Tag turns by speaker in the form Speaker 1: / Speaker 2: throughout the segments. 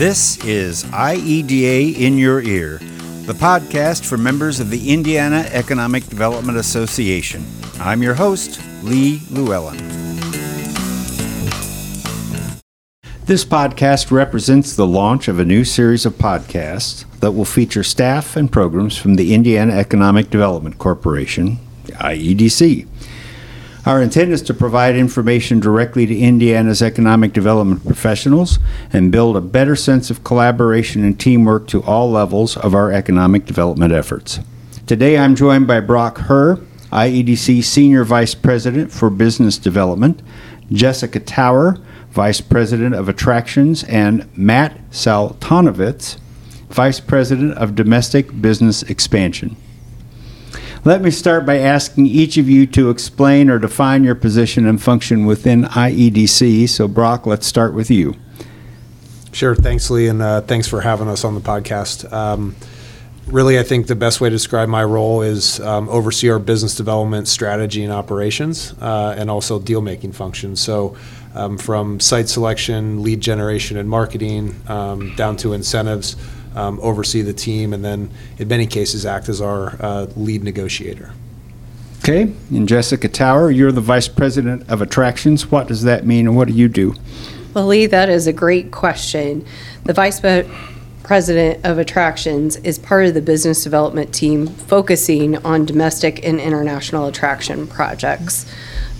Speaker 1: This is IEDA in Your Ear, the podcast for members of the Indiana Economic Development Association. I'm your host, Lee Llewellyn. This podcast represents the launch of a new series of podcasts that will feature staff and programs from the Indiana Economic Development Corporation, IEDC. Our intent is to provide information directly to Indiana's economic development professionals and build a better sense of collaboration and teamwork to all levels of our economic development efforts. Today I'm joined by Brock Herr, IEDC Senior Vice President for Business Development, Jessica Tower, Vice President of Attractions, and Matt Saltanovitz, Vice President of Domestic Business Expansion. Let me start by asking each of you to explain or define your position and function within IEDC. So, Brock, let's start with you.
Speaker 2: Sure. Thanks, Lee, and uh, thanks for having us on the podcast. Um, really, I think the best way to describe my role is um, oversee our business development strategy and operations, uh, and also deal making functions. So, um, from site selection, lead generation, and marketing, um, down to incentives um, oversee the team, and then in many cases act as our uh, lead negotiator.
Speaker 1: Okay, and Jessica Tower, you're the Vice President of Attractions. What does that mean, and what do you do?
Speaker 3: Well, Lee, that is a great question. The Vice President of Attractions is part of the business development team focusing on domestic and international attraction projects,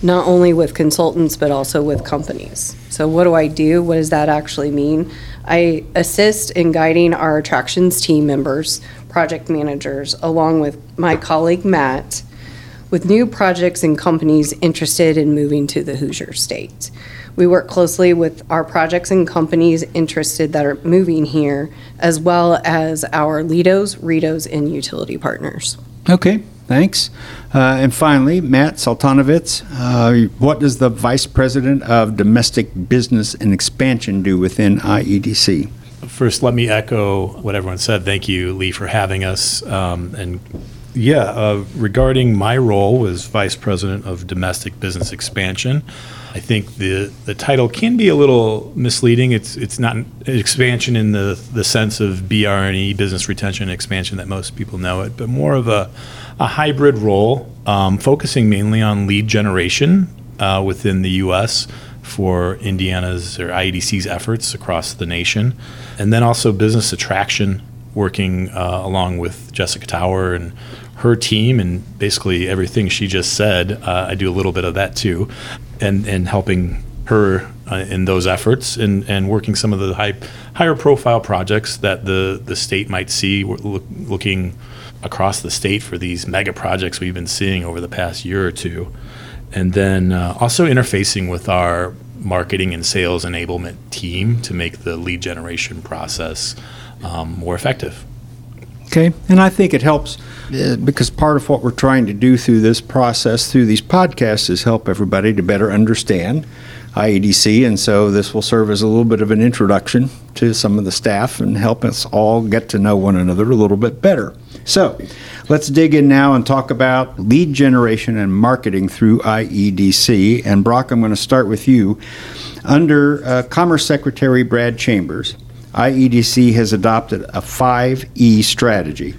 Speaker 3: not only with consultants, but also with companies. So, what do I do? What does that actually mean? I assist in guiding our attractions team members, project managers, along with my colleague Matt, with new projects and companies interested in moving to the Hoosier State. We work closely with our projects and companies interested that are moving here, as well as our LEDOs, REDOs, and utility partners.
Speaker 1: Okay, Thanks. Uh, and finally, Matt Saltanovitz, uh, what does the Vice President of Domestic Business and Expansion do within IEDC?
Speaker 4: First, let me echo what everyone said. Thank you, Lee, for having us. Um, and yeah, uh, regarding my role as Vice President of Domestic Business Expansion, I think the the title can be a little misleading. It's it's not expansion in the the sense of BR&E, business retention and expansion that most people know it, but more of a a hybrid role, um, focusing mainly on lead generation uh, within the U.S. for Indiana's or IEDC's efforts across the nation, and then also business attraction, working uh, along with Jessica Tower and her team, and basically everything she just said. Uh, I do a little bit of that too, and and helping her uh, in those efforts and, and working some of the high, higher profile projects that the, the state might see look, looking across the state for these mega projects we've been seeing over the past year or two. And then uh, also interfacing with our marketing and sales enablement team to make the lead generation process um, more effective.
Speaker 1: Okay, and I think it helps uh, because part of what we're trying to do through this process, through these podcasts, is help everybody to better understand IEDC, and so this will serve as a little bit of an introduction to some of the staff and help us all get to know one another a little bit better. So, let's dig in now and talk about lead generation and marketing through IEDC. And Brock, I'm going to start with you. Under uh, Commerce Secretary Brad Chambers, IEDC has adopted a 5E strategy.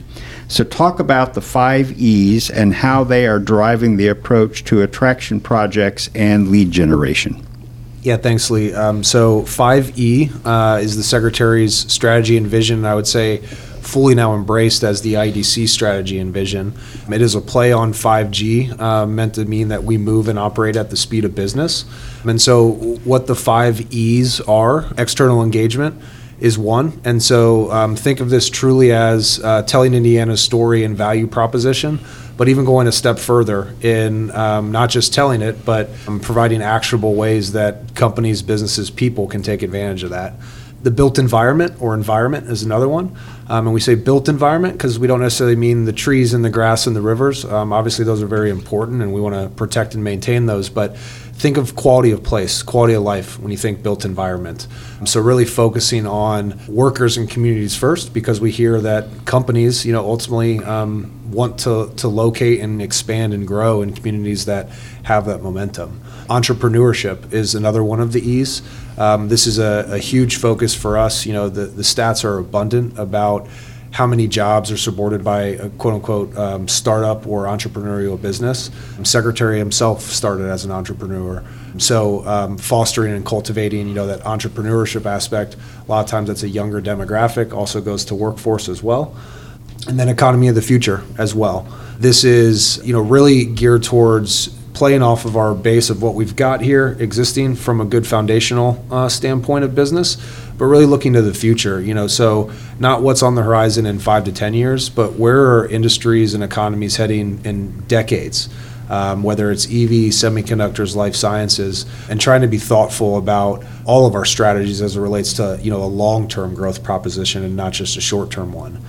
Speaker 1: So, talk about the five E's and how they are driving the approach to attraction projects and lead generation.
Speaker 2: Yeah, thanks, Lee. Um, so 5E uh, is the Secretary's strategy and vision. I would say fully now embraced as the IEDC strategy and vision. It is a play on 5G, uh, meant to mean that we move and operate at the speed of business. And so, what the five E's are external engagement is one. And so, um, think of this truly as uh, telling Indiana's story and value proposition but even going a step further in um, not just telling it, but um, providing actionable ways that companies, businesses, people can take advantage of that. The built environment or environment is another one. Um, and we say built environment because we don't necessarily mean the trees and the grass and the rivers. Um, obviously, those are very important and we want to protect and maintain those. But think of quality of place, quality of life when you think built environment. So, really focusing on workers and communities first because we hear that companies, you know, ultimately um, want to, to locate and expand and grow in communities that have that momentum. Entrepreneurship is another one of the E's. Um, this is a, a huge focus for us. You know, the, the stats are abundant about how many jobs are supported by a quote unquote um, startup or entrepreneurial business. Secretary himself started as an entrepreneur. So um, fostering and cultivating, you know, that entrepreneurship aspect, a lot of times that's a younger demographic, also goes to workforce as well. And then economy of the future as well. This is, you know, really geared towards playing off of our base of what we've got here existing from a good foundational uh, standpoint of business, but really looking to the future. You know, so not what's on the horizon in five to ten years, but where are industries and economies heading in decades? Um, whether it's EV, semiconductors, life sciences, and trying to be thoughtful about all of our strategies as it relates to you know a long-term growth proposition and not just a short-term one.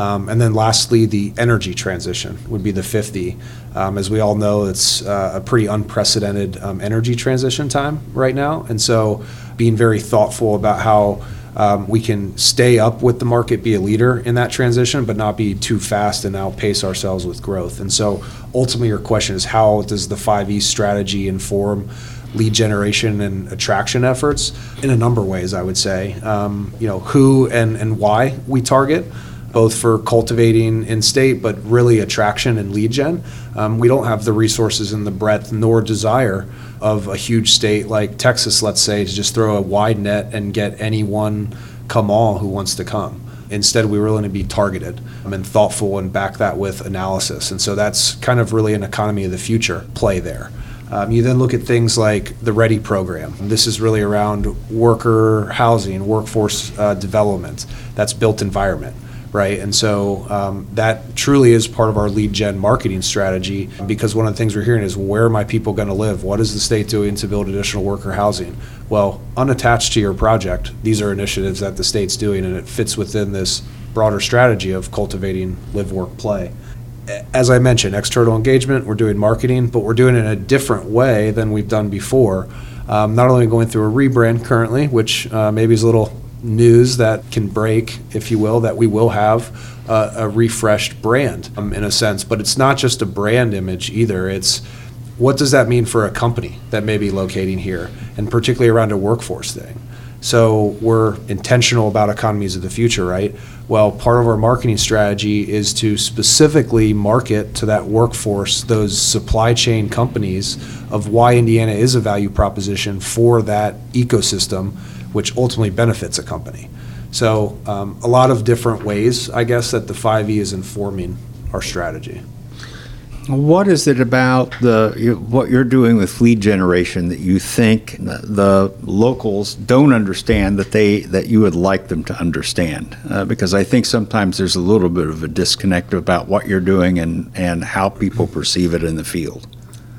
Speaker 2: Um, and then lastly, the energy transition would be the 50. Um, as we all know, it's uh, a pretty unprecedented um, energy transition time right now. And so being very thoughtful about how um, we can stay up with the market, be a leader in that transition, but not be too fast and outpace ourselves with growth. And so ultimately, your question is how does the 5E strategy inform lead generation and attraction efforts in a number of ways, I would say. Um, you know, who and, and why we target both for cultivating in state, but really attraction and lead gen. Um, we don't have the resources and the breadth nor desire of a huge state like Texas, let's say, to just throw a wide net and get anyone come all who wants to come. Instead, we really want to be targeted and thoughtful and back that with analysis. And so that's kind of really an economy of the future play there. Um, you then look at things like the READI program. This is really around worker housing, workforce uh, development. That's built environment right? And so um, that truly is part of our lead gen marketing strategy because one of the things we're hearing is where are my people going to live? What is the state doing to build additional worker housing? Well, unattached to your project, these are initiatives that the state's doing, and it fits within this broader strategy of cultivating live, work, play. As I mentioned, external engagement, we're doing marketing, but we're doing it in a different way than we've done before. Um, not only going through a rebrand currently, which uh, maybe is a little news that can break, if you will, that we will have a refreshed brand um, in a sense. But it's not just a brand image either. It's what does that mean for a company that may be locating here, and particularly around a workforce thing. So we're intentional about economies of the future, right? Well, part of our marketing strategy is to specifically market to that workforce, those supply chain companies, of why Indiana is a value proposition for that ecosystem which ultimately benefits a company. So um, a lot of different ways, I guess, that the 5E is informing our strategy.
Speaker 1: What is it about the what you're doing with lead generation that you think the locals don't understand that they that you would like them to understand? Uh, because I think sometimes there's a little bit of a disconnect about what you're doing and and how people perceive it in the field.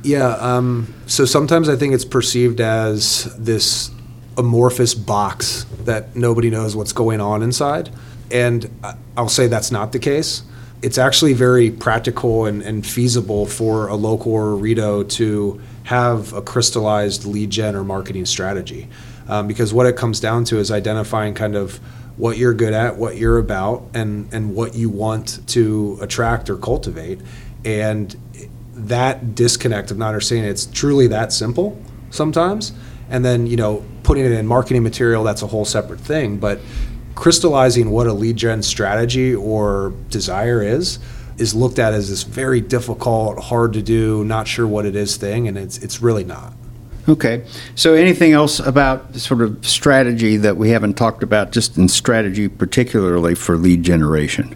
Speaker 2: Yeah. Um, so sometimes I think it's perceived as this amorphous box that nobody knows what's going on inside. And I'll say that's not the case. It's actually very practical and, and feasible for a local or a REDO to have a crystallized lead gen or marketing strategy. Um, because what it comes down to is identifying kind of what you're good at, what you're about, and, and what you want to attract or cultivate. And that disconnect of not understanding it's truly that simple sometimes and then you know putting it in marketing material that's a whole separate thing but crystallizing what a lead gen strategy or desire is is looked at as this very difficult hard to do not sure what it is thing and it's it's really not.
Speaker 1: Okay. So anything else about sort of strategy that we haven't talked about just in strategy particularly for lead generation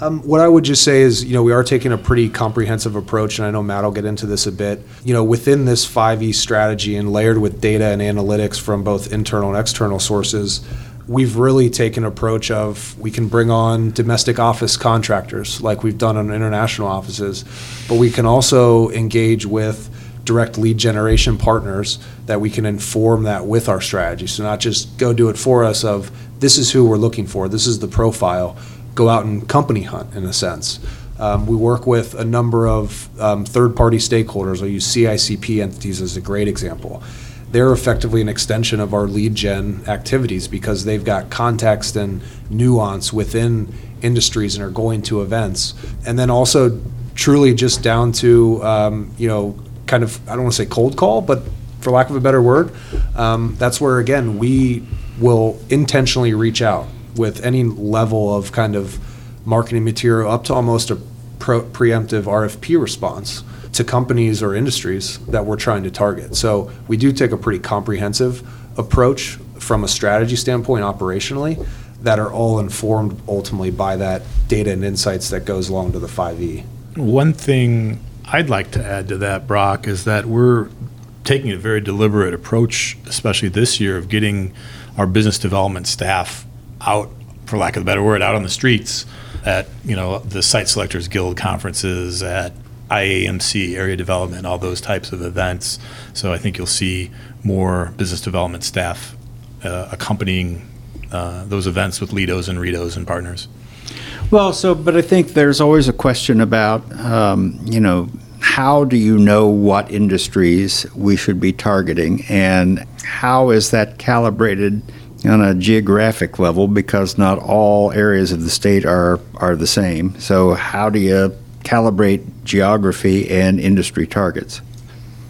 Speaker 2: um, what I would just say is, you know, we are taking a pretty comprehensive approach, and I know Matt will get into this a bit. You know, within this 5E strategy and layered with data and analytics from both internal and external sources, we've really taken approach of we can bring on domestic office contractors like we've done on international offices, but we can also engage with direct lead generation partners that we can inform that with our strategy. So not just go do it for us of this is who we're looking for, this is the profile, go out and company hunt in a sense. Um, we work with a number of um, third-party stakeholders. I'll use CICP entities as a great example. they're effectively an extension of our lead gen activities because they've got context and nuance within industries and are going to events. And then also truly just down to, um, you know, kind of, I don't want to say cold call, but for lack of a better word, um, that's where, again, we will intentionally reach out with any level of kind of marketing material up to almost a pro- preemptive RFP response to companies or industries that we're trying to target. So we do take a pretty comprehensive approach from a strategy standpoint operationally that are all informed ultimately by that data and insights that goes along to the 5E.
Speaker 4: One thing I'd like to add to that, Brock, is that we're taking a very deliberate approach, especially this year, of getting our business development staff out, for lack of a better word, out on the streets at you know the Site Selectors Guild conferences, at IAMC, area development, all those types of events. So I think you'll see more business development staff uh, accompanying uh, those events with LEDOs and REDOs and partners.
Speaker 1: Well, so, but I think there's always a question about, um, you know, how do you know what industries we should be targeting and how is that calibrated on a geographic level because not all areas of the state are, are the same. So, how do you calibrate geography and industry targets?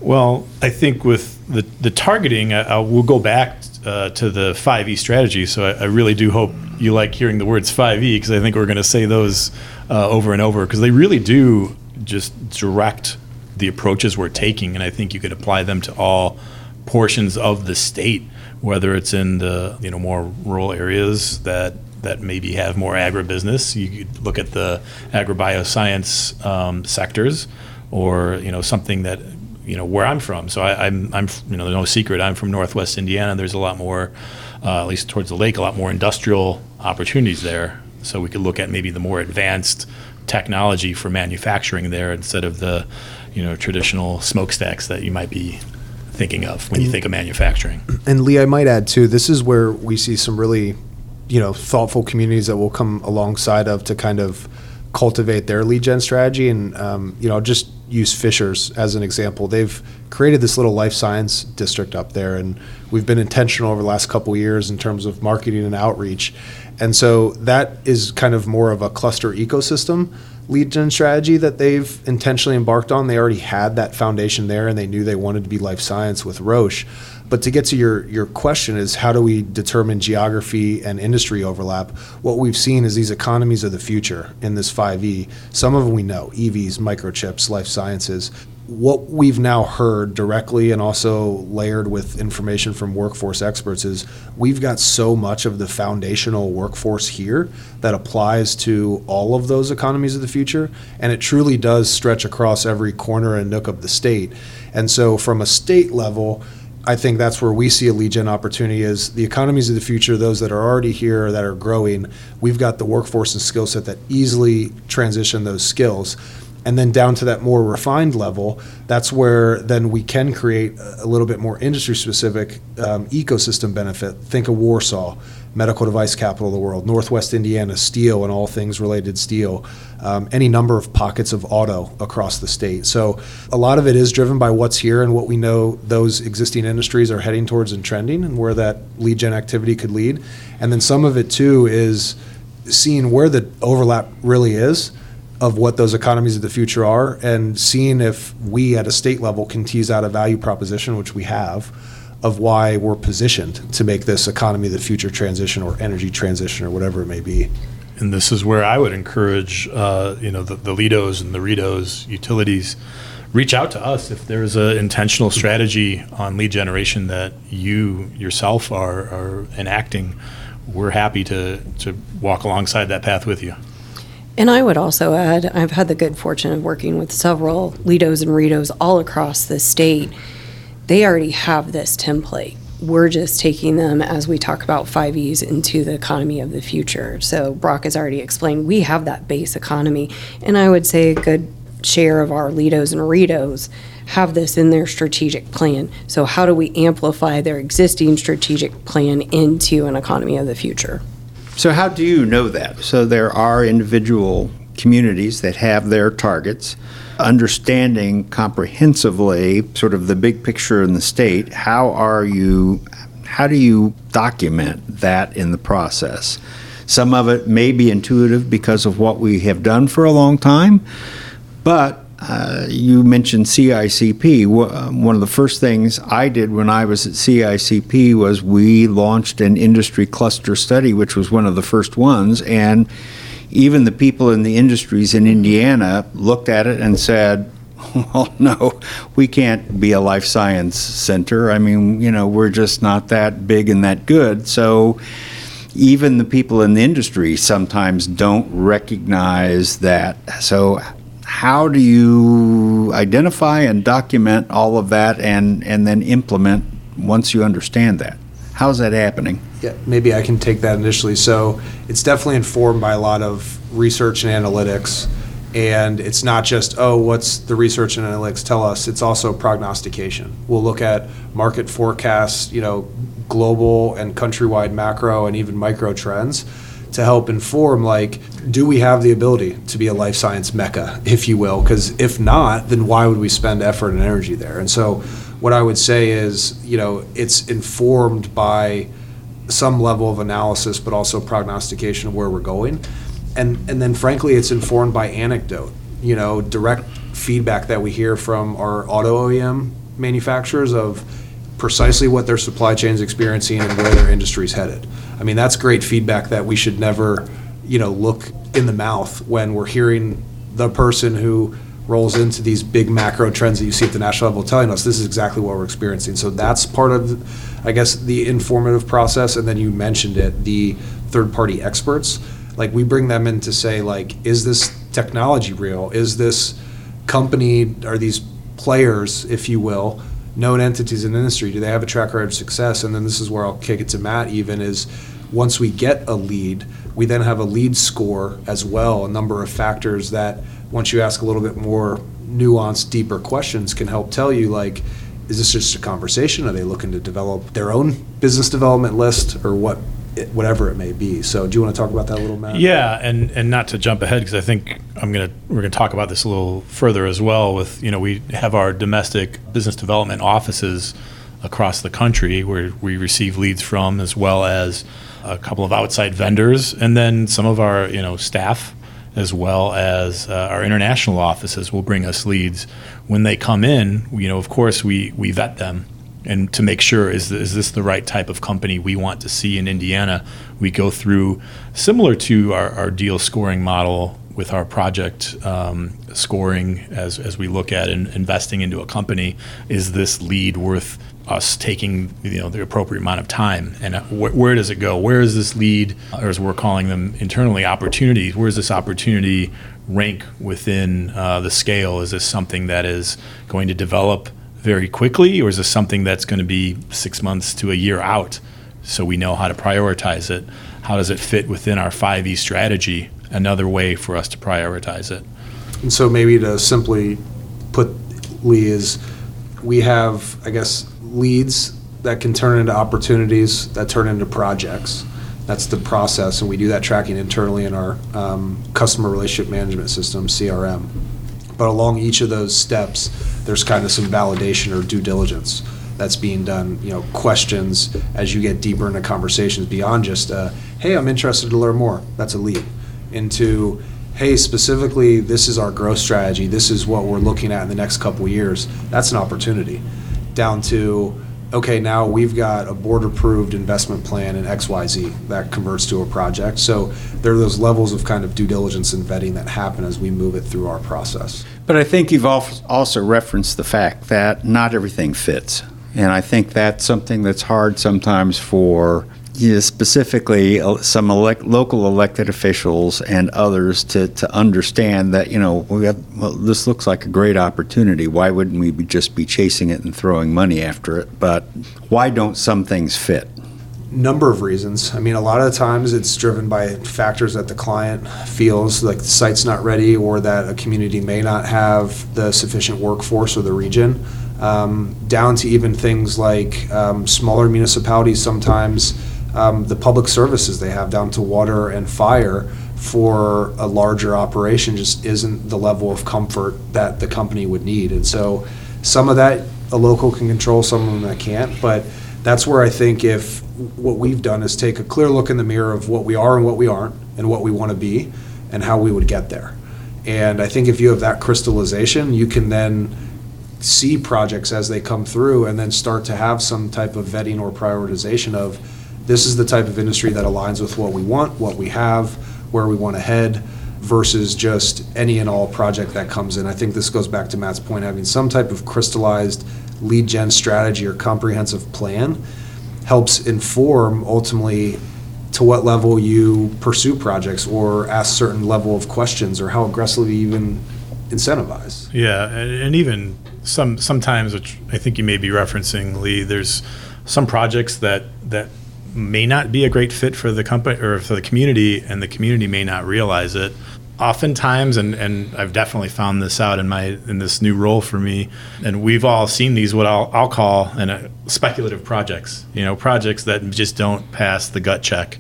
Speaker 4: Well, I think with the, the targeting, I, I will go back uh, to the 5E strategy. So I, I, really do hope you like hearing the words 5E because I think we're going to say those uh, over and over because they really do just direct the approaches we're taking. And I think you could apply them to all portions of the state, whether it's in the you know more rural areas that that maybe have more agribusiness. You could look at the agrobioscience um, sectors, or you know something that you know where I'm from. So I, am I'm, I'm you know no secret I'm from Northwest Indiana. There's a lot more, uh, at least towards the lake, a lot more industrial opportunities there. So we could look at maybe the more advanced technology for manufacturing there instead of the you know traditional smokestacks that you might be thinking of when you think of manufacturing.
Speaker 2: And Lee, I might add too, this is where we see some really you know thoughtful communities that will come alongside of to kind of cultivate their lead gen strategy. And um, you know just use Fishers as an example. They've created this little life science district up there and we've been intentional over the last couple years in terms of marketing and outreach. And so that is kind of more of a cluster ecosystem lead gen strategy that they've intentionally embarked on they already had that foundation there and they knew they wanted to be life science with Roche but to get to your, your question is how do we determine geography and industry overlap? What we've seen is these economies of the future in this 5E. Some of them we know, EVs, microchips, life sciences. What we've now heard directly and also layered with information from workforce experts is we've got so much of the foundational workforce here that applies to all of those economies of the future. And it truly does stretch across every corner and nook of the state. And so, from a state level, I think that's where we see a gen opportunity is the economies of the future, those that are already here that are growing. We've got the workforce and skill set that easily transition those skills. And then down to that more refined level, that's where then we can create a little bit more industry specific um, ecosystem benefit. Think of Warsaw, medical device capital of the world, Northwest Indiana, steel and all things related steel, um, any number of pockets of auto across the state. So a lot of it is driven by what's here and what we know those existing industries are heading towards and trending and where that lead gen activity could lead. And then some of it too is seeing where the overlap really is of what those economies of the future are and seeing if we at a state level can tease out a value proposition, which we have of why we're positioned to make this economy of the future transition or energy transition or whatever it may be.
Speaker 4: And this is where I would encourage, uh, you know, the, the LEDOs and the REDOs utilities reach out to us if there's an intentional strategy on lead generation that you yourself are, are enacting. We're happy to, to walk alongside that path with you.
Speaker 3: And I would also add, I've had the good fortune of working with several LEDOs and REDOs all across the state they already have this template. We're just taking them as we talk about 5Es into the economy of the future. So Brock has already explained we have that base economy. And I would say a good share of our LEDOs and REDOs have this in their strategic plan. So how do we amplify their existing strategic plan into an economy of the future?
Speaker 1: So how do you know that? So there are individual communities that have their targets understanding comprehensively sort of the big picture in the state, how are you how do you document that in the process? Some of it may be intuitive because of what we have done for a long time, but uh, you mentioned CICP. Um, one of the first things I did when I was at CICP was we launched an industry cluster study, which was one of the first ones. And even the people in the industries in Indiana looked at it and said, well, no, we can't be a life science center. I mean, you know, we're just not that big and that good. So even the people in the industry sometimes don't recognize that. So how do you identify and document all of that and, and then implement once you understand that? How's that happening?
Speaker 2: Yeah, maybe I can take that initially. So it's definitely informed by a lot of research and analytics. And it's not just, oh, what's the research and analytics tell us? It's also prognostication. We'll look at market forecasts, you know, global and countrywide macro and even micro trends to help inform like do we have the ability to be a life science mecca if you will? Because if not then why would we spend effort and energy there? And so what i would say is you know it's informed by some level of analysis but also prognostication of where we're going. And and then frankly it's informed by anecdote you know direct feedback that we hear from our auto OEM manufacturers of precisely what their supply chain is experiencing and where their industry is headed. I mean, that's great feedback that we should never, you know, look in the mouth when we're hearing the person who rolls into these big macro trends that you see at the national level telling us this is exactly what we're experiencing. So that's part of, I guess, the informative process. And then you mentioned it, the third party experts. Like we bring them in to say, like, is this technology real? Is this company, are these players, if you will, known entities in the industry? Do they have a track record of success? And then this is where I'll kick it to Matt. Even is once we get a lead, we then have a lead score as well. A number of factors that once you ask a little bit more nuanced, deeper questions can help tell you like. Is this just a conversation? Are they looking to develop their own business development list, or what whatever it may be. So, do you want to talk about that a little, Matt?
Speaker 4: Yeah, and and not to jump ahead because I think I'm gonna we're gonna talk about this a little further as well. With you know, we have our domestic business development offices across the country where we receive leads from, as well as a couple of outside vendors, and then some of our you know staff. As well as uh, our international offices will bring us leads. When they come in, you know, of course, we, we vet them and to make sure is, is this the right type of company we want to see in Indiana, we go through similar to our, our deal scoring model with our project um, scoring as, as we look at in, investing into a company. Is this lead worth us taking you know the appropriate amount of time? And uh, wh- where does it go? Where is this lead or as we're calling them internally opportunities? Where is this opportunity rank within uh, the scale? Is this something that is going to develop very quickly, or is this something that's going to be six months to a year out so we know how to prioritize it? How does it fit within our 5E strategy? Another way for us to prioritize it.
Speaker 2: And so, maybe to simply put, Lee, is we have, I guess, leads that can turn into opportunities that turn into projects. That's the process, and we do that tracking internally in our um, customer relationship management system, CRM. But along each of those steps, there's kind of some validation or due diligence that's being done. You know, questions as you get deeper into conversations beyond just, uh, "Hey, I'm interested to learn more." That's a lead into, "Hey, specifically, this is our growth strategy. This is what we're looking at in the next couple years." That's an opportunity. Down to okay, now we've got a board approved investment plan in XYZ that converts to a project. So there are those levels of kind of due diligence and vetting that happen as we move it through our process.
Speaker 1: But I think you've also referenced the fact that not everything fits. And I think that's something that's hard sometimes for you know, specifically uh, some elect, local elected officials and others to, to understand that you know we have, well, this looks like a great opportunity. Why wouldn't we be just be chasing it and throwing money after it? But why don't some things fit?
Speaker 2: Number of reasons. I mean, a lot of times it's driven by factors that the client feels like the site's not ready or that a community may not have the sufficient workforce or the region. Um, down to even things like um, smaller municipalities sometimes um, the public services they have down to water and fire for a larger operation just isn't the level of comfort that the company would need. And so some of that a local can control, some of them that can't. But that's where I think if what we've done is take a clear look in the mirror of what we are and what we aren't, and what we want to be, and how we would get there. And I think if you have that crystallization, you can then see projects as they come through and then start to have some type of vetting or prioritization of this is the type of industry that aligns with what we want, what we have, where we want to head versus just any and all project that comes in. I think this goes back to Matt's point having some type of crystallized lead gen strategy or comprehensive plan helps inform ultimately to what level you pursue projects or ask certain level of questions or how aggressively you even incentivize.
Speaker 4: Yeah, and, and even some sometimes, which I think you may be referencing, Lee. There's some projects that that may not be a great fit for the company or for the community, and the community may not realize it. Oftentimes, and, and I've definitely found this out in my in this new role for me, and we've all seen these what I'll, I'll call in a speculative projects. You know, projects that just don't pass the gut check.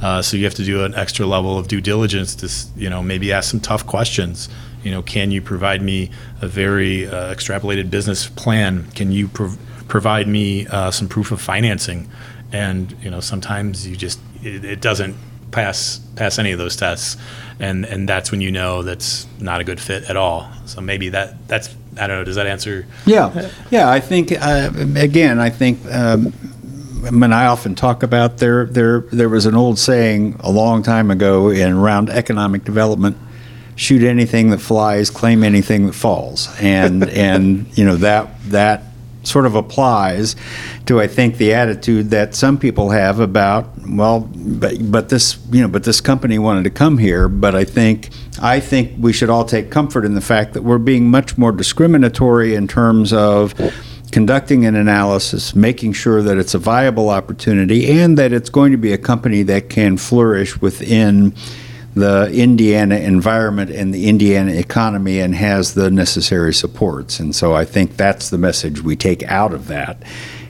Speaker 4: Uh, so you have to do an extra level of due diligence to you know maybe ask some tough questions. You know, can you provide me a very uh, extrapolated business plan? Can you prov- provide me uh, some proof of financing? and you know sometimes you just it, it, doesn't pass pass any of those tests and and that's when you know that's not a good fit at all so maybe that that's i don't know does that answer
Speaker 1: yeah yeah i think uh, again i think um, I mean, I often talk about there. There, there was an old saying a long time ago in around economic development: "Shoot anything that flies, claim anything that falls." And and you know that that sort of applies to I think the attitude that some people have about well but, but this you know but this company wanted to come here. But I think I think we should all take comfort in the fact that we're being much more discriminatory in terms of conducting an analysis, making sure that it's a viable opportunity and that it's going to be a company that can flourish within the Indiana environment and the Indiana economy and has the necessary supports. And so I think that's the message we take out of that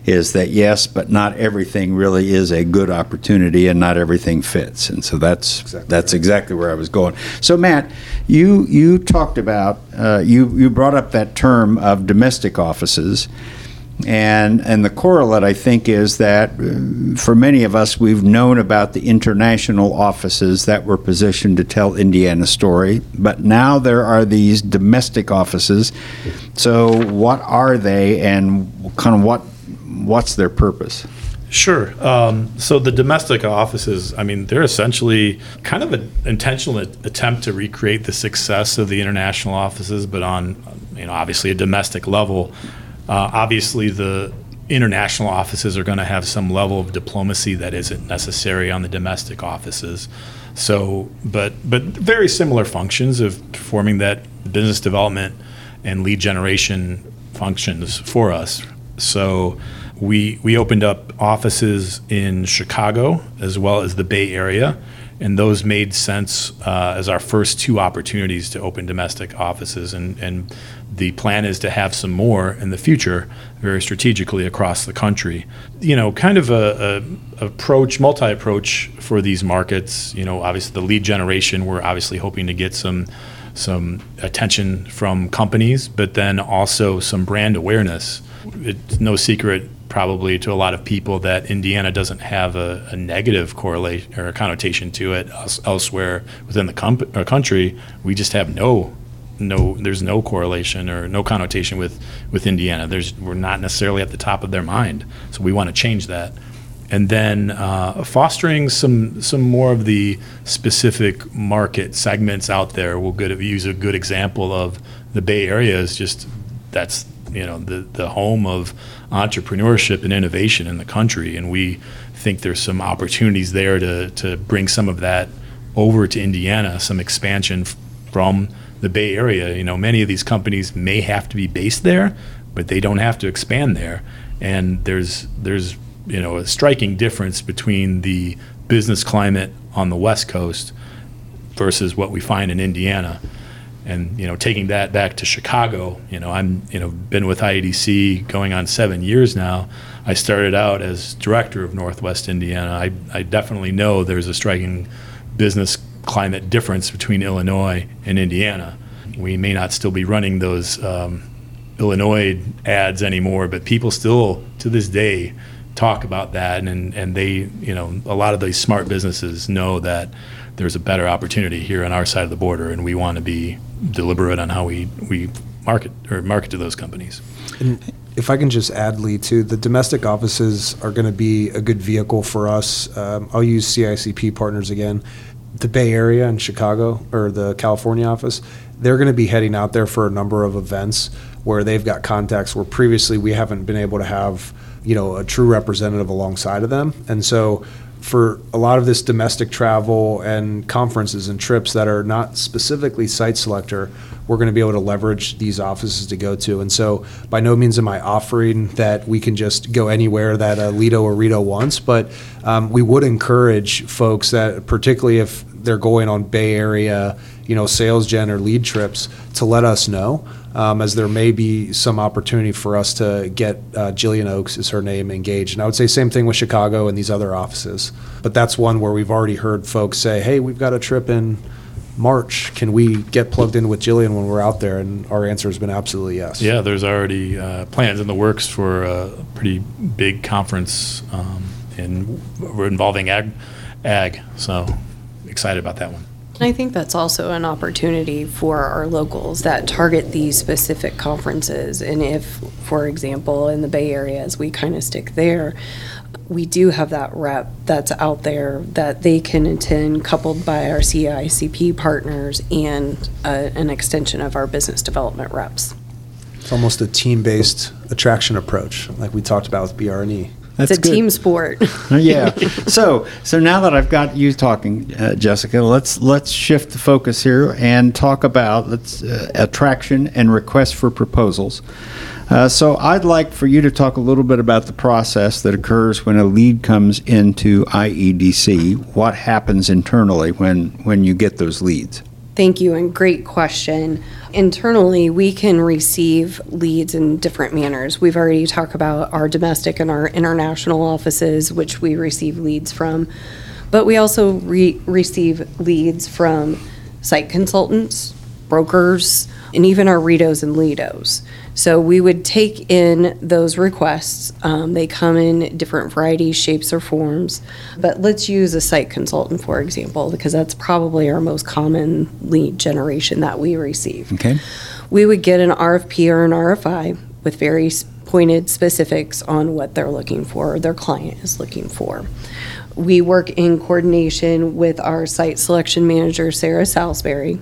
Speaker 1: is that yes, but not everything really is a good opportunity and not everything fits. And so that's exactly that's right. exactly where I was going. So Matt, you you talked about uh, you you brought up that term of domestic offices. And, and the correlate, I think, is that uh, for many of us, we've known about the international offices that were positioned to tell Indiana's story, but now there are these domestic offices. So, what are they, and kind of what what's their purpose?
Speaker 4: Sure. Um, so the domestic offices, I mean, they're essentially kind of an intentional attempt to recreate the success of the international offices, but on, you know, obviously a domestic level. Uh, obviously, the international offices are going to have some level of diplomacy that isn't necessary on the domestic offices. So, but but very similar functions of performing that business development and lead generation functions for us. So, we we opened up offices in Chicago as well as the Bay Area, and those made sense uh, as our first two opportunities to open domestic offices and and the plan is to have some more in the future, very strategically across the country. You know, kind of a, a approach, multi approach for these markets. You know, obviously the lead generation, we're obviously hoping to get some some attention from companies, but then also some brand awareness. It's no secret probably to a lot of people that Indiana doesn't have a, a negative correlation or connotation to it elsewhere within the com- country. We just have no no there's no correlation or no connotation with with Indiana. There's we're not necessarily at the top of their mind, so we want to change that. And then uh, fostering some some more of the specific market segments out there. We'll good, use a good example of the Bay Area is just that's you know the the home of entrepreneurship and innovation in the country, and we think there's some opportunities there to to bring some of that over to Indiana, some expansion from the Bay Area. You know, many of these companies may have to be based there, but they don't have to expand there. And there's there's you know a striking difference between the business climate on the West Coast versus what we find in Indiana. And you know, taking that back to Chicago, you know, I'm you know been with IEDC going on seven years now. I started out as director of Northwest Indiana. I, I definitely know there's a striking business climate difference between Illinois and Indiana. We may not still be running those um, Illinois ads anymore, but people still to this day talk about that, and and they you know a lot of these smart businesses know that there's a better opportunity here on our side of the border, and we want to be deliberate on how we we market or market to those companies.
Speaker 2: And if I can just add, Lee, too, the domestic offices are going to be a good vehicle for us. Um, I'll use CICP partners again. The Bay Area and Chicago, or the California office, they're going to be heading out there for a number of events where they've got contacts where previously we haven't been able to have, you know, a true representative alongside of them. And so for a lot of this domestic travel and conferences and trips that are not specifically site selector, we're going to be able to leverage these offices to go to. And so, by no means am I offering that we can just go anywhere that a LEDO or REDO wants, but um, we would encourage folks that, particularly if they're going on Bay Area, you know, sales gen or lead trips, to let us know um, as there may be some opportunity for us to get uh, Jillian Oaks, is her name, engaged. And I would say same thing with Chicago and these other offices. But that's one where we've already heard folks say, hey, we've got a trip in March. Can we get plugged in with Jillian when we're out there? And our answer has been absolutely yes.
Speaker 4: Yeah, there's already uh, plans in the works for a pretty big conference um, in, involving ag, ag. So excited about that one.
Speaker 3: And I think that's also an opportunity for our locals that target these specific conferences. And if, for example, in the Bay Area, as we kind of stick there, we do have that rep that's out there that they can attend, coupled by our CICP partners and uh, an extension of our business development reps.
Speaker 2: It's almost a team-based attraction approach, like we talked about with BR&E.
Speaker 3: That's it's a good. team sport.
Speaker 1: yeah. So so now that I've got you talking, uh, Jessica, let's let's shift the focus here and talk about let's uh, attraction and request for proposals. Uh, so I'd like for you to talk a little bit about the process that occurs when a lead comes into IEDC. What happens internally when when you get those leads?
Speaker 3: Thank you, and great question. Internally, we can receive leads in different manners. We've already talked about our domestic and our international offices, which we receive leads from, but we also re- receive leads from site consultants, brokers, and even our REDOs and LEDOs. So we would take in those requests. Um, they come in different varieties, shapes, or forms. But let's use a site consultant, for example, because that's probably our most common lead generation that we receive.
Speaker 1: Okay.
Speaker 3: We would get an RFP or an RFI with very pointed specifics on what they're looking for, or their client is looking for. We work in coordination with our site selection manager, Sarah Salisbury,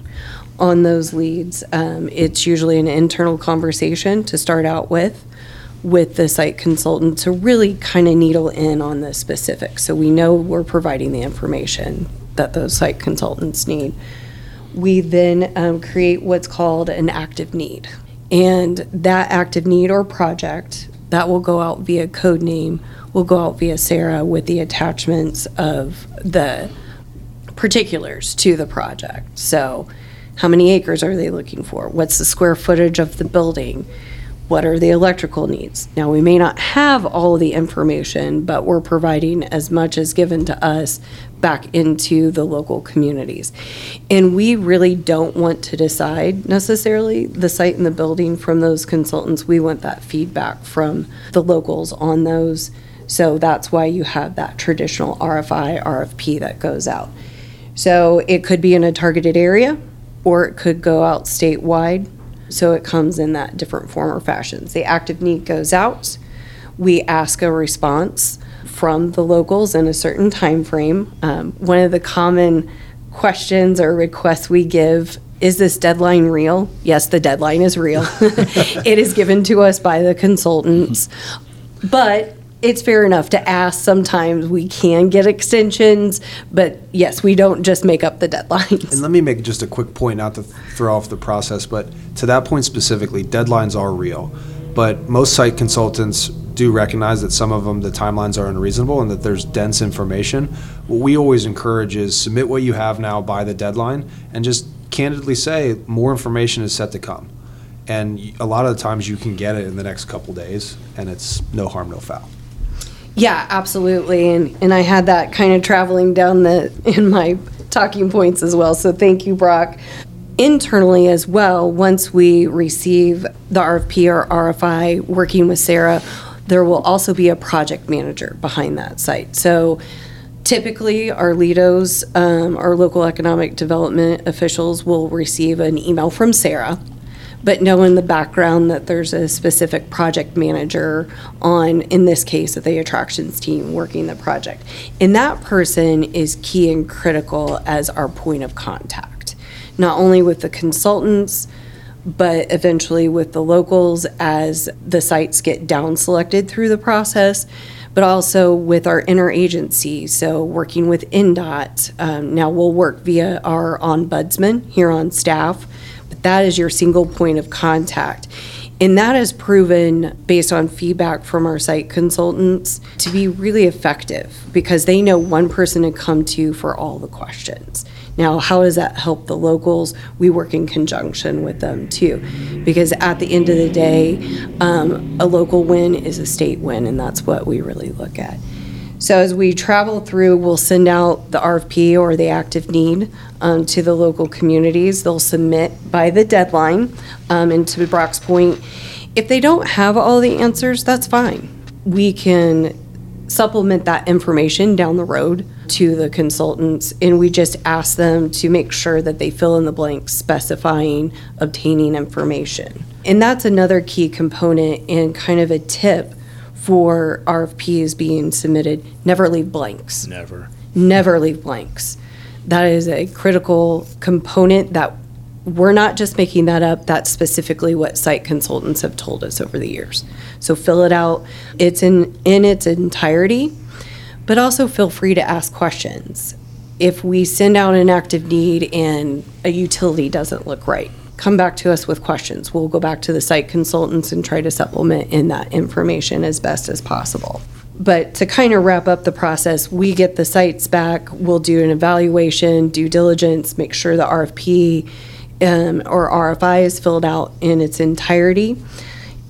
Speaker 3: on those leads. Um, it's usually an internal conversation to start out with, with the site consultant to really kind of needle in on the specifics. So we know we're providing the information that those site consultants need. We then um, create what's called an active need. And that active need or project that will go out via code name will go out via Sarah with the attachments of the particulars to the project. So how many acres are they looking for? What's the square footage of the building? What are the electrical needs? Now, we may not have all the information, but we're providing as much as given to us back into the local communities. And we really don't want to decide necessarily the site and the building from those consultants. We want that feedback from the locals on those. So that's why you have that traditional RFI, RFP that goes out. So it could be in a targeted area or it could go out statewide. So it comes in that different form or fashions. The active need goes out. We ask a response from the locals in a certain time frame. Um, one of the common questions or requests we give is this deadline real? Yes, the deadline is real. it is given to us by the consultants. But it's fair enough to ask. Sometimes we can get extensions, but yes, we don't just make up the deadlines.
Speaker 2: And let me make just a quick point, not to throw off the process, but to that point specifically, deadlines are real. But most site consultants do recognize that some of them, the timelines are unreasonable and that there's dense information. What we always encourage is submit what you have now by the deadline and just candidly say more information is set to come. And a lot of the times you can get it in the next couple days and it's no harm, no foul.
Speaker 3: Yeah, absolutely. And and I had that kind of traveling down the in my talking points as well. So thank you, Brock. Internally as well, once we receive the RFP or RFI working with Sarah, there will also be a project manager behind that site. So typically, our LEDOs, um, our local economic development officials will receive an email from Sarah but know in the background that there's a specific project manager on, in this case, the attractions team working the project. And that person is key and critical as our point of contact, not only with the consultants, but eventually with the locals as the sites get down selected through the process, but also with our interagency. So working with INDOT. Um, now we'll work via our ombudsman here on staff that is your single point of contact. And that has proven, based on feedback from our site consultants, to be really effective because they know one person to come to for all the questions. Now, how does that help the locals? We work in conjunction with them too, because at the end of the day, um, a local win is a state win, and that's what we really look at. So as we travel through, we'll send out the RFP or the active need um, to the local communities. They'll submit by the deadline. Um, and to Brock's point, if they don't have all the answers, that's fine. We can supplement that information down the road to the consultants, and we just ask them to make sure that they fill in the blanks specifying obtaining information. And that's another key component and kind of a tip for RFPs being submitted, never leave blanks.
Speaker 4: Never.
Speaker 3: Never leave blanks. That is a critical component that we're not just making that up. That's specifically what site consultants have told us over the years. So fill it out. It's in in its entirety, but also feel free to ask questions. If we send out an active need and a utility doesn't look right, come back to us with questions. We'll go back to the site consultants and try to supplement in that information as best as possible. But to kind of wrap up the process, we get the sites back, we'll do an evaluation, due diligence, make sure the RFP um, or RFI is filled out in its entirety.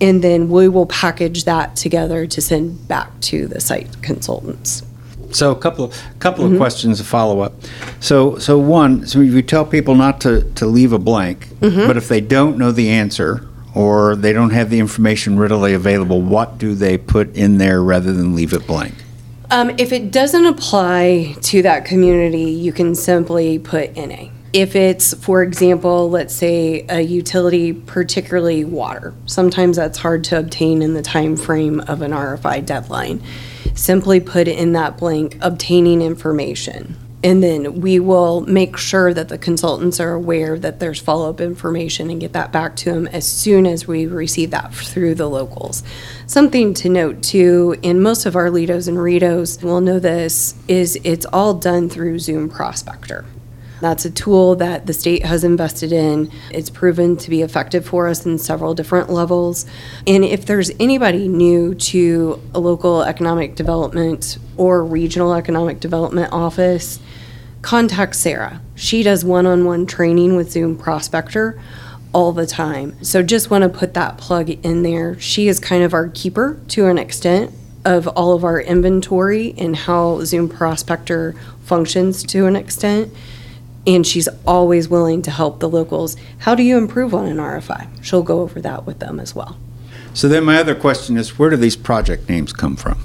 Speaker 3: And then we will package that together to send back to the site consultants.
Speaker 1: So a couple of couple of questions to follow up. So so one, so you tell people not to to leave a blank, but if they don't know the answer or they don't have the information readily available, what do they put in there rather than leave it blank?
Speaker 3: Um, if it doesn't apply to that community, you can simply put NA. If it's, for example, let's say a utility, particularly water, sometimes that's hard to obtain in the time frame of an RFI deadline. Simply put in that blank, obtaining information. And then we will make sure that the consultants are aware that there's follow-up information and get that back to them as soon as we receive that through the locals. Something to note too, in most of our LEDOs and REDOs, we'll know this, is it's all done through Zoom Prospector. That's a tool that the state has invested in. It's proven to be effective for us in several different levels. And if there's anybody new to a local economic development or regional economic development office, contact Sarah. She does one on one training with Zoom Prospector all the time. So just want to put that plug in there. She is kind of our keeper to an extent of all of our inventory and how Zoom Prospector functions to an extent. And she's always willing to help the locals. How do you improve on an RFI? She'll go over that with them as well.
Speaker 1: So then my other question is, where do these project names come from?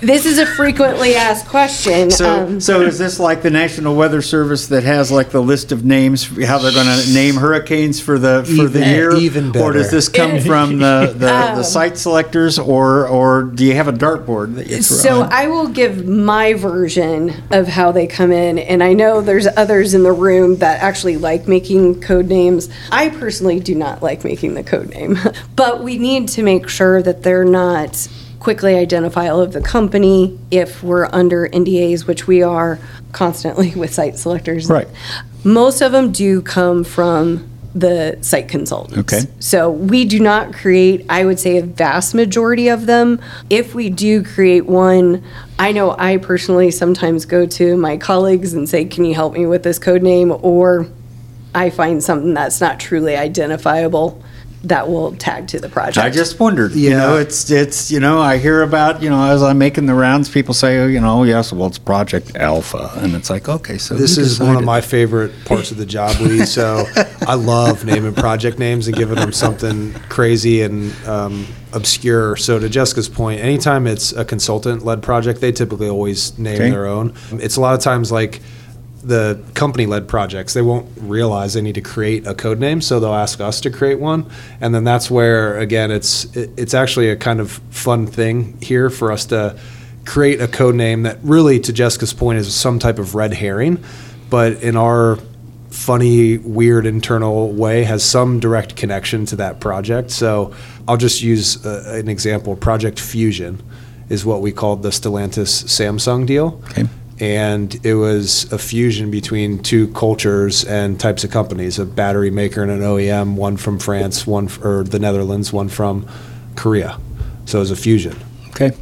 Speaker 3: This is a frequently asked question.
Speaker 1: So,
Speaker 3: Um,
Speaker 1: so is this like the National Weather Service that has like the list of names, how they're going to name hurricanes for the for the year?
Speaker 2: even better.
Speaker 1: Or does this come from the, the,
Speaker 3: Um,
Speaker 1: the site selectors, or or do you have a dartboard that you throw?
Speaker 3: So
Speaker 1: in?
Speaker 3: I will give my version of how they come in, and I know there's others in the room that actually like making code names. I personally do not like making the code name, but we need to make sure that they're not quickly identify all of the company if we're under NDAs, which we are constantly with site selectors.
Speaker 1: Right.
Speaker 3: Most of them do come from the site consultants.
Speaker 1: Okay.
Speaker 3: So we do not create, I would say, a vast majority of them. If we do create one, I know I personally sometimes go to my colleagues and say, can you help me with this code name? Or I find something that's not truly identifiable. That will tag to the project.
Speaker 1: I just wondered. You
Speaker 2: Yeah.
Speaker 1: know, it's it's you know I hear about you know as I'm making the rounds, people say oh, you know yes, well it's Project Alpha, and it's like okay, so
Speaker 2: This
Speaker 1: who
Speaker 2: is one of my favorite parts of the job, Lee. So I love naming project names and giving them something crazy and um, obscure. So to Jessica's point, anytime it's a consultant-led project, they typically always name
Speaker 1: Okay.
Speaker 2: their own. It's a lot of times like the company-led projects. They won't realize they need to create a code name, so they'll ask us to create one, and then that's where again it's it, it's actually a kind of fun thing here for us to create a code name that really, to Jessica's point, is some type of red herring, but in our funny, weird internal way has some direct connection to that project. So I'll just use uh, an example. Project Fusion is what we called the Stellantis Samsung deal.
Speaker 1: Okay.
Speaker 2: And it was a fusion between two cultures and types of companies a battery maker and an OEM, one from France, one f- or the Netherlands, one from Korea. So it was a fusion.
Speaker 1: okay.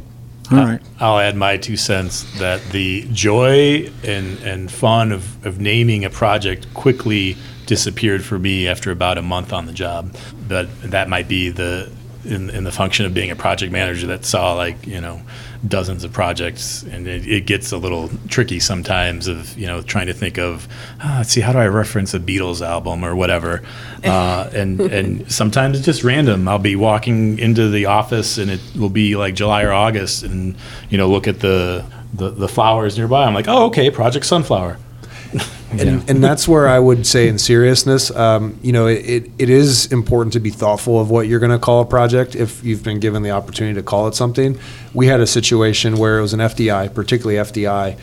Speaker 1: All right.
Speaker 4: I'll add my two cents that the joy and, and fun of, of naming a project quickly disappeared for me after about a month on the job. But that might be the in, in the function of being a project manager that saw like you know dozens of projects and it, it gets a little tricky sometimes of you know trying to think of ah, see how do I reference a Beatles album or whatever? Uh, and and sometimes it's just random. I'll be walking into the office and it will be like July or August and you know look at the the, the flowers nearby. I'm like oh okay Project Sunflower
Speaker 2: And, and that's where I would say, in seriousness, um, you know, it, it, it is important to be thoughtful of what you're going to call a project if you've been given the opportunity to call it something. We had a situation where it was an FDI, particularly FDI.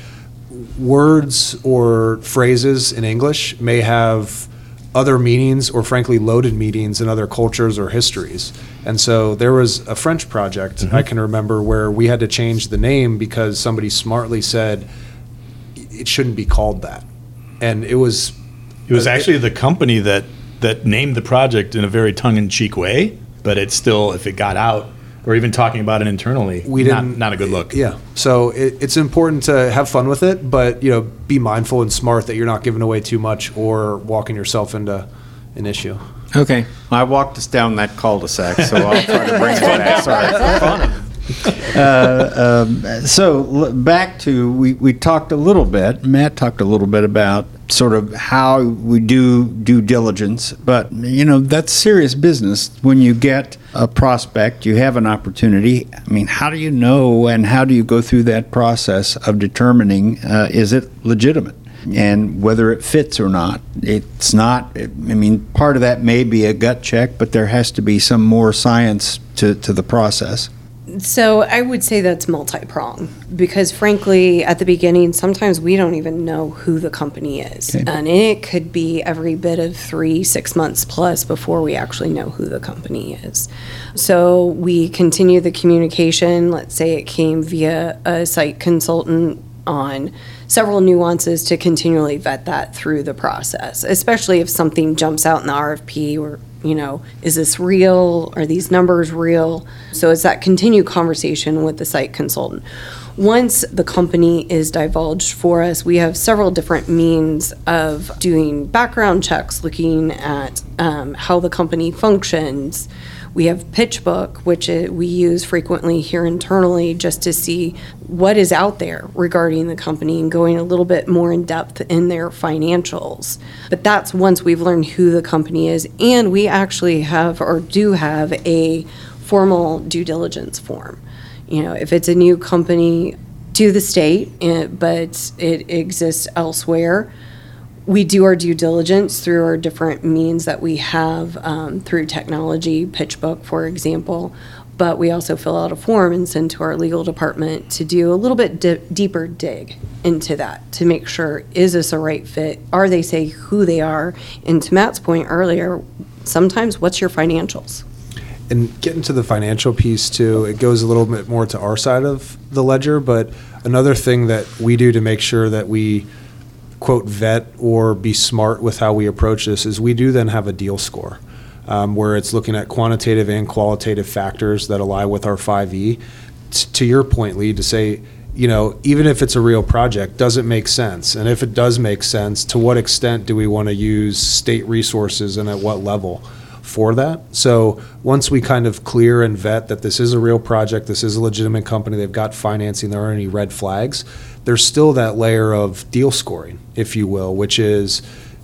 Speaker 2: Words or phrases in English may have other meanings or frankly loaded meanings in other cultures or histories. And so there was a French project I can remember where we had to change the name because somebody smartly said it shouldn't be called that. And it was
Speaker 4: It was actually the company that that named the project in a very tongue-in-cheek way, but it's still, if it got out, or even talking about it internally,
Speaker 2: we
Speaker 4: not,
Speaker 2: didn't
Speaker 4: not a good look.
Speaker 2: Yeah. So it, it's important to have fun with it, but you know, be mindful and smart that you're not giving away too much or walking yourself into an issue.
Speaker 1: Okay. I walked us down that cul-de-sac, so I'll try to bring it back. Sorry. Uh, um, so back to we, we talked a little bit. Matt talked a little bit about sort of how we do due diligence, but you know that's serious business. When you get a prospect, you have an opportunity. I mean, how do you know, and how do you go through that process of determining uh, is it legitimate? and whether it fits or not. It's not, I mean, part of that may be a gut check, but there has to be some more science to, to the process.
Speaker 3: So I would say that's multi-pronged because frankly, at the beginning, sometimes we don't even know who the company is.
Speaker 1: Okay.
Speaker 3: And it could be every bit of three, six months plus before we actually know who the company is. So we continue the communication. Let's say it came via a site consultant on several nuances to continually vet that through the process, especially if something jumps out in the RFP or, you know, is this real? Are these numbers real? So it's that continued conversation with the site consultant. Once the company is divulged for us, we have several different means of doing background checks, looking at um, how the company functions. We have PitchBook, which we use frequently here internally just to see what is out there regarding the company and going a little bit more in depth in their financials. But that's once we've learned who the company is, and we actually have or do have a formal due diligence form. You know, if it's a new company to the state, eh, but it exists elsewhere, we do our due diligence through our different means that we have um, through technology, PitchBook, for example. But we also fill out a form and send to our legal department to do a little bit di- deeper dig into that to make sure is this a right fit? Are they say who they are? And to Matt's point earlier, sometimes what's your financials?
Speaker 2: And getting to the financial piece too, it goes a little bit more to our side of the ledger. But another thing that we do to make sure that we quote vet or be smart with how we approach this is we do then have a deal score um, where it's looking at quantitative and qualitative factors that align with our 5e. T- to your point, Lee, to say, you know, even if it's a real project, does it make sense? And if it does make sense, to what extent do we want to use state resources and at what level? for that. So once we kind of clear and vet that this is a real project, this is a legitimate company, they've got financing, there aren't any red flags, there's still that layer of deal scoring, if you will, which is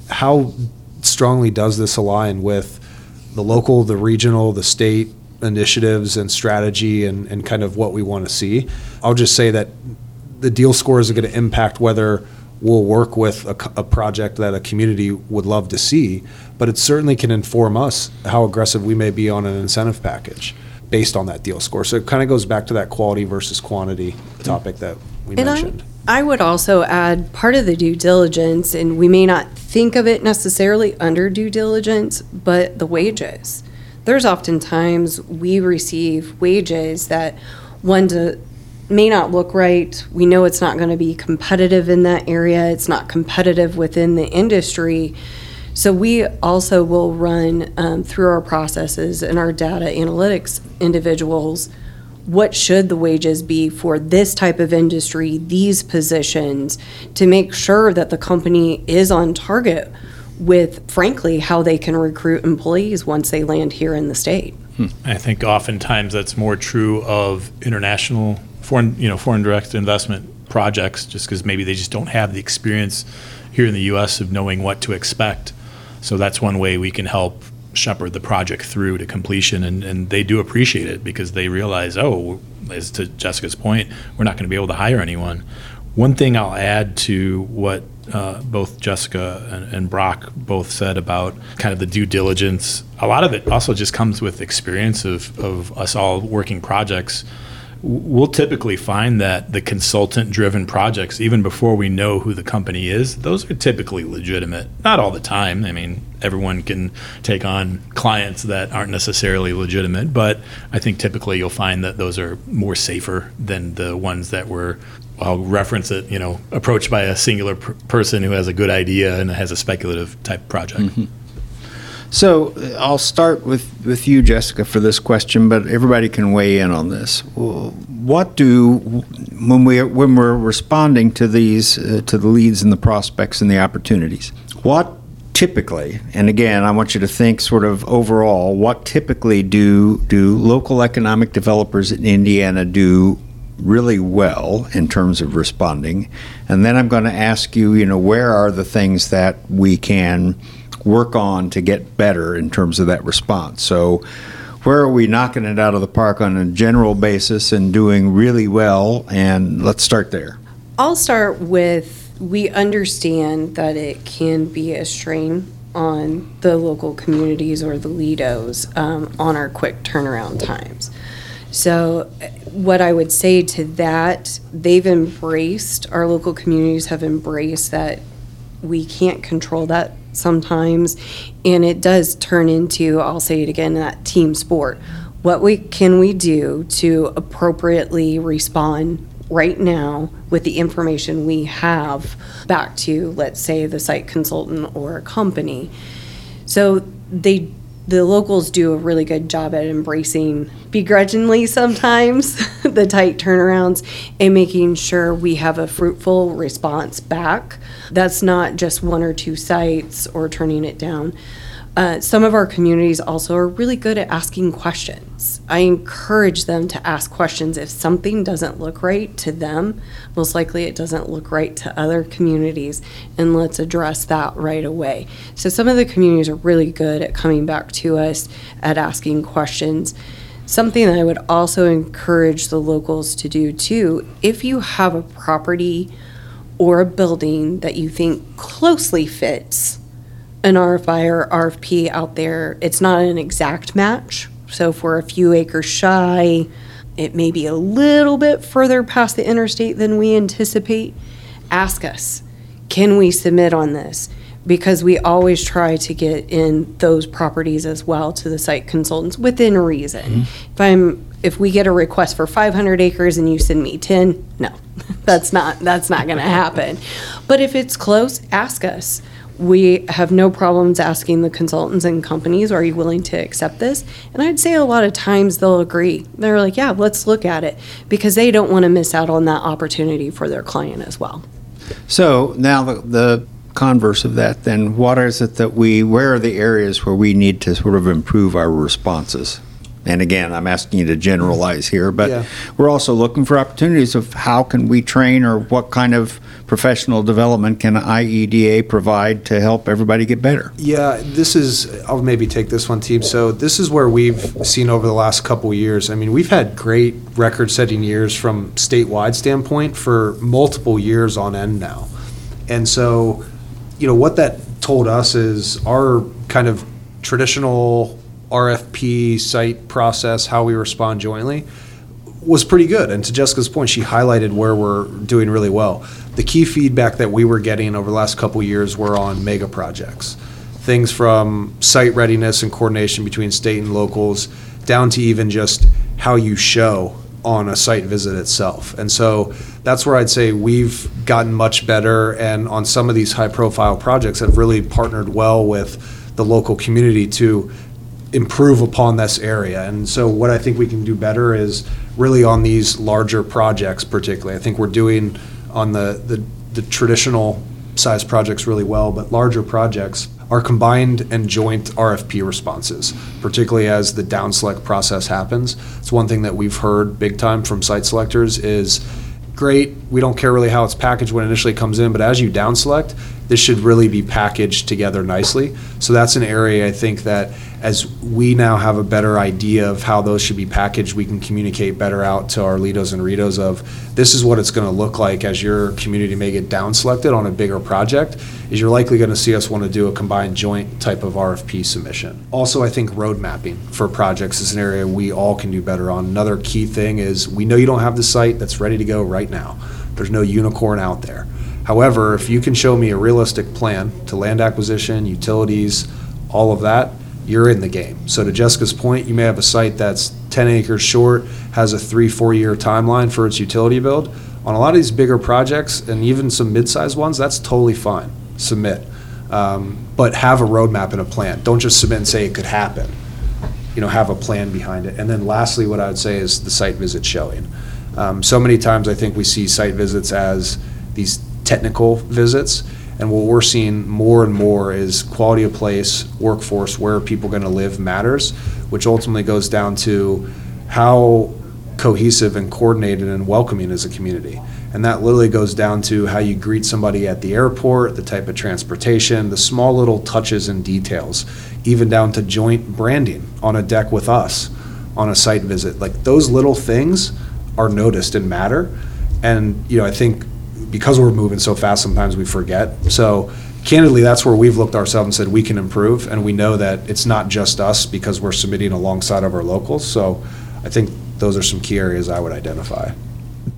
Speaker 2: how strongly does this align with the local, the regional, the state initiatives and strategy and, and kind of what we want to see. I'll just say that the deal scores are going to impact whether we'll work with a, a project that a community would love to see, but it certainly can inform us how aggressive we may be on an incentive package based on that deal score. So it kind of goes back to that quality versus quantity topic that we
Speaker 3: And I,
Speaker 2: mentioned.
Speaker 3: I would also add part of the due diligence, and we may not think of it necessarily under due diligence, but the wages. There's oftentimes we receive wages that one do, may not look right. We know it's not going to be competitive in that area. It's not competitive within the industry. So we also will run um, through our processes and our data analytics individuals what should the wages be for this type of industry, these positions, to make sure that the company is on target with, frankly, how they can recruit employees once they land here in the state. Hmm.
Speaker 4: I think oftentimes that's more true of international foreign, you know, foreign direct investment projects, just because maybe they just don't have the experience here in the U.S. of knowing what to expect. So that's one way we can help shepherd the project through to completion, and, and they do appreciate it because they realize, oh, as to Jessica's point, we're not going to be able to hire anyone. One thing I'll add to what uh, both Jessica and, and Brock both said about kind of the due diligence, a lot of it also just comes with experience of, of us all working projects. We'll typically find that the consultant driven projects, even before we know who the company is, those are typically legitimate. Not all the time. I mean, everyone can take on clients that aren't necessarily legitimate, but I think typically you'll find that those are more safer than the ones that were I'll reference it, you know, approached by a singular per- person who has a good idea and has a speculative type project.
Speaker 1: So uh, I'll start with, with you, Jessica, for this question, but everybody can weigh in on this. What do when we when we're responding to these uh, to the leads and the prospects and the opportunities? What typically, and again, I want you to think sort of overall. What typically do do local economic developers in Indiana do really well in terms of responding? And then I'm going to ask you, you know, where are the things that we can work on to get better in terms of that response? So, where are we knocking it out of the park on a general basis and doing really well? And let's start there.
Speaker 3: I'll start with we understand that it can be a strain on the local communities or the LEDOs um, on our quick turnaround times. So, what I would say to that, they've embraced, our local communities have embraced that we can't control that sometimes. And it does turn into, I'll say it again, that team sport. What we can we do to appropriately respond right now with the information we have back to, let's say, the site consultant or a company? So they the locals do a really good job at embracing begrudgingly sometimes the tight turnarounds and making sure we have a fruitful response back. That's not just one or two sites or turning it down. Uh, some of our communities also are really good at asking questions. I encourage them to ask questions if something doesn't look right to them. Most likely, it doesn't look right to other communities, and let's address that right away. So, some of the communities are really good at coming back to us at asking questions. Something that I would also encourage the locals to do too if you have a property or a building that you think closely fits an RFI or RFP out there, it's not an exact match. So if we're a few acres shy, it may be a little bit further past the interstate than we anticipate. Ask us, can we submit on this? Because we always try to get in those properties as well to the site consultants within reason. Mm-hmm. If I'm, if we get a request for 500 acres and you send me 10, no, that's not, that's not going to happen. But if it's close, ask us we have no problems asking the consultants and companies, are you willing to accept this? And I'd say a lot of times they'll agree. They're like, yeah, let's look at it because they don't want to miss out on that opportunity for their client as well.
Speaker 1: So now the, the converse of that, then what is it that we, where are the areas where we need to sort of improve our responses? And again, I'm asking you to generalize here, but
Speaker 2: Yeah.
Speaker 1: we're also looking for opportunities of how can we train or what kind of professional development can IEDA provide to help everybody get better?
Speaker 2: Yeah, this is, I'll maybe take this one, team. So this is where we've seen over the last couple of years. I mean, we've had great record-setting years from statewide standpoint for multiple years on end now. And so, you know, what that told us is our kind of traditional RFP site process, how we respond jointly, was pretty good. And to Jessica's point, she highlighted where we're doing really well. The key feedback that we were getting over the last couple years were on mega projects. Things from site readiness and coordination between state and locals down to even just how you show on a site visit itself. And so that's where I'd say we've gotten much better and on some of these high profile projects have really partnered well with the local community to improve upon this area. And so what I think we can do better is really on these larger projects particularly. I think we're doing on the, the, the traditional size projects really well, but larger projects are combined and joint RFP responses, particularly as the down select process happens. It's one thing that we've heard big time from site selectors is great, we don't care really how it's packaged when it initially comes in, but as you down select, this should really be packaged together nicely. So that's an area I think that as we now have a better idea of how those should be packaged, we can communicate better out to our LEDOs and REDOs of this is what it's going to look like as your community may get down selected on a bigger project. Is you're likely going to see us want to do a combined joint type of RFP submission. Also, I think road mapping for projects is an area we all can do better on. Another key thing is we know you don't have the site that's ready to go right now. There's no unicorn out there. However, if you can show me a realistic plan to land acquisition, utilities, all of that, you're in the game. So to Jessica's point, you may have a site that's 10 acres short, has a three, four year timeline for its utility build. On a lot of these bigger projects and even some mid-sized ones, that's totally fine. Submit. Um, but have a roadmap and a plan. Don't just submit and say it could happen. You know, have a plan behind it. And then lastly, what I would say is the site visit showing. Um, so many times I think we see site visits as these technical visits. And what we're seeing more and more is quality of place, workforce, where people going to live matters, which ultimately goes down to how cohesive and coordinated and welcoming is a community. And that literally goes down to how you greet somebody at the airport, the type of transportation, the small little touches and details, even down to joint branding on a deck with us on a site visit. Like those little things are noticed and matter. And, you know, I think because we're moving so fast, sometimes we forget. So candidly, that's where we've looked ourselves and said we can improve. And we know that it's not just us because we're submitting alongside of our locals. So I think those are some key areas I would identify.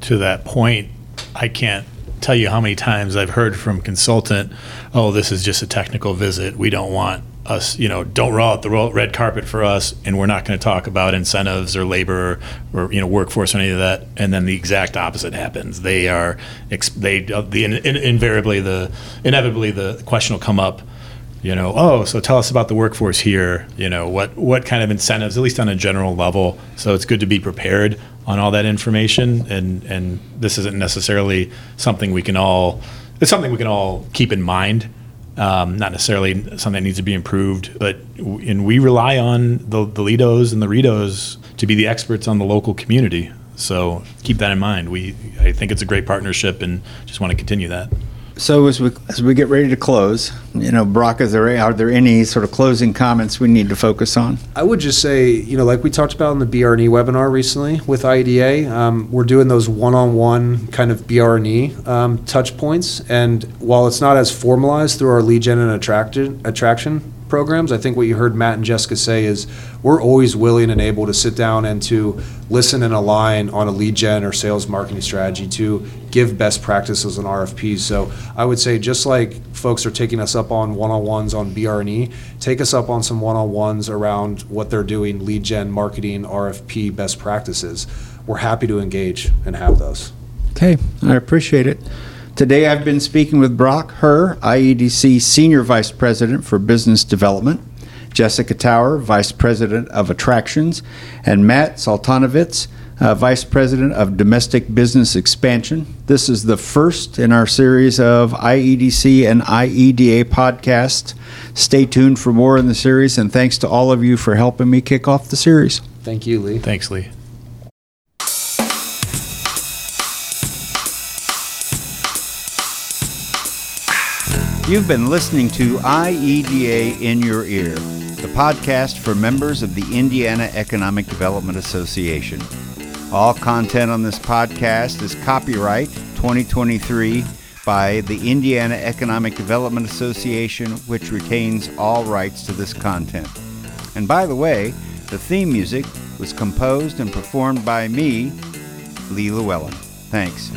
Speaker 4: to that point, I can't tell you how many times I've heard from consultant, oh, this is just a technical visit. We don't want us, you know, don't roll out the red carpet for us, and we're not going to talk about incentives or labor or you know workforce or any of that. And then the exact opposite happens. They are they uh, the in, in, invariably the inevitably the question will come up. You know, oh, so tell us about the workforce here. You know, what what kind of incentives, at least on a general level. So it's good to be prepared on all that information, and and this isn't necessarily something we can all. It's something we can all keep in mind. Um, not necessarily something that needs to be improved, but and we rely on the the LEDOs and the REDOs to be the experts on the local community. So keep that in mind. We I think it's a great partnership, and just want to continue that.
Speaker 1: So as we as we get ready to close, you know, Brock, is there are there any sort of closing comments we need to focus on?
Speaker 2: I would just say, you know, like we talked about in the BR&E webinar recently with IDA, um, we're doing those one-on-one kind of BR&E um, touch points. And while it's not as formalized through our lead gen and attraction, attraction programs, I think what you heard Matt and Jessica say is we're always willing and able to sit down and to listen and align on a lead gen or sales marketing strategy to give best practices on RFPs. So I would say just like folks are taking us up on one-on-ones on BR&E, take us up on some one-on-ones around what they're doing, lead gen, marketing, RFP best practices. We're happy to engage and have those.
Speaker 1: Okay, I appreciate it. Today I've been speaking with Brock Herr, IEDC Senior Vice President for Business Development, Jessica Tower, Vice President of Attractions, and Matt Saltanovitz, uh, Vice President of Domestic Business Expansion. This is the first in our series of IEDC and IEDA podcasts. Stay tuned for more in the series, and thanks to all of you for helping me kick off the series.
Speaker 2: Thank you, Lee.
Speaker 4: Thanks, Lee.
Speaker 1: You've been listening to IEDA in Your Ear, the podcast for members of the Indiana Economic Development Association. All content on this podcast is copyright 2023 by the Indiana Economic Development Association, which retains all rights to this content. And by the way, the theme music was composed and performed by me, Lee Llewellyn. Thanks.